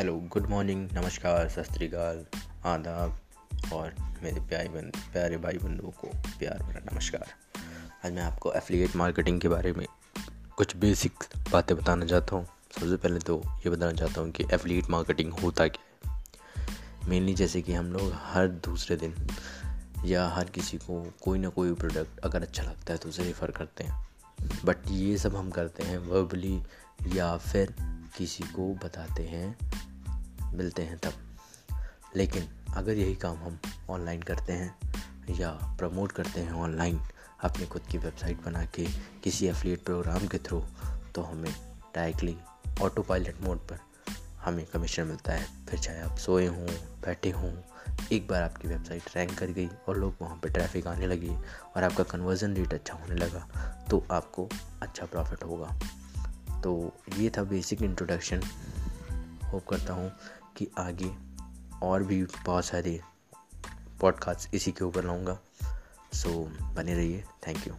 Hello, good morning, नमस्कार, सत आदाब, और मेरे प्यारे बंद प्यारे भाई बंधुओं को प्यार भरा नमस्कार। आज मैं आपको एफिलिएट मार्केटिंग के बारे में कुछ बेसिक बातें बताना चाहता हूँ। सबसे पहले तो ये बताना चाहता हूँ कि एफिलिएट मार्केटिंग होता क्या है। मेनली जैसे कि हम लोग हर दूसरे दिन या हर किसी को कोई ना कोई प्रोडक्ट अगर अच्छा लगता है तो उसे रेफ़र करते हैं। बट ये सब हम करते हैं वर्बली या फिर किसी को बताते हैं मिलते हैं तब। लेकिन अगर यही काम हम ऑनलाइन करते हैं या प्रमोट करते हैं ऑनलाइन अपनी खुद की वेबसाइट बना के किसी एफिलिएट प्रोग्राम के थ्रू तो हमें डायरेक्टली ऑटो पायलट मोड पर हमें कमीशन मिलता है। फिर चाहे आप सोए हों, बैठे हों, एक बार आपकी वेबसाइट रैंक कर गई और लोग वहाँ पर ट्रैफ़िक आने लगी और आपका कन्वर्जन रेट अच्छा होने लगा तो आपको अच्छा प्रॉफिट होगा। तो ये था बेसिक इंट्रोडक्शन होप करता हूँ कि आगे और भी बहुत सारे पॉडकास्ट इसी के ऊपर लाऊँगा। सो so, बने रहिए। Thank you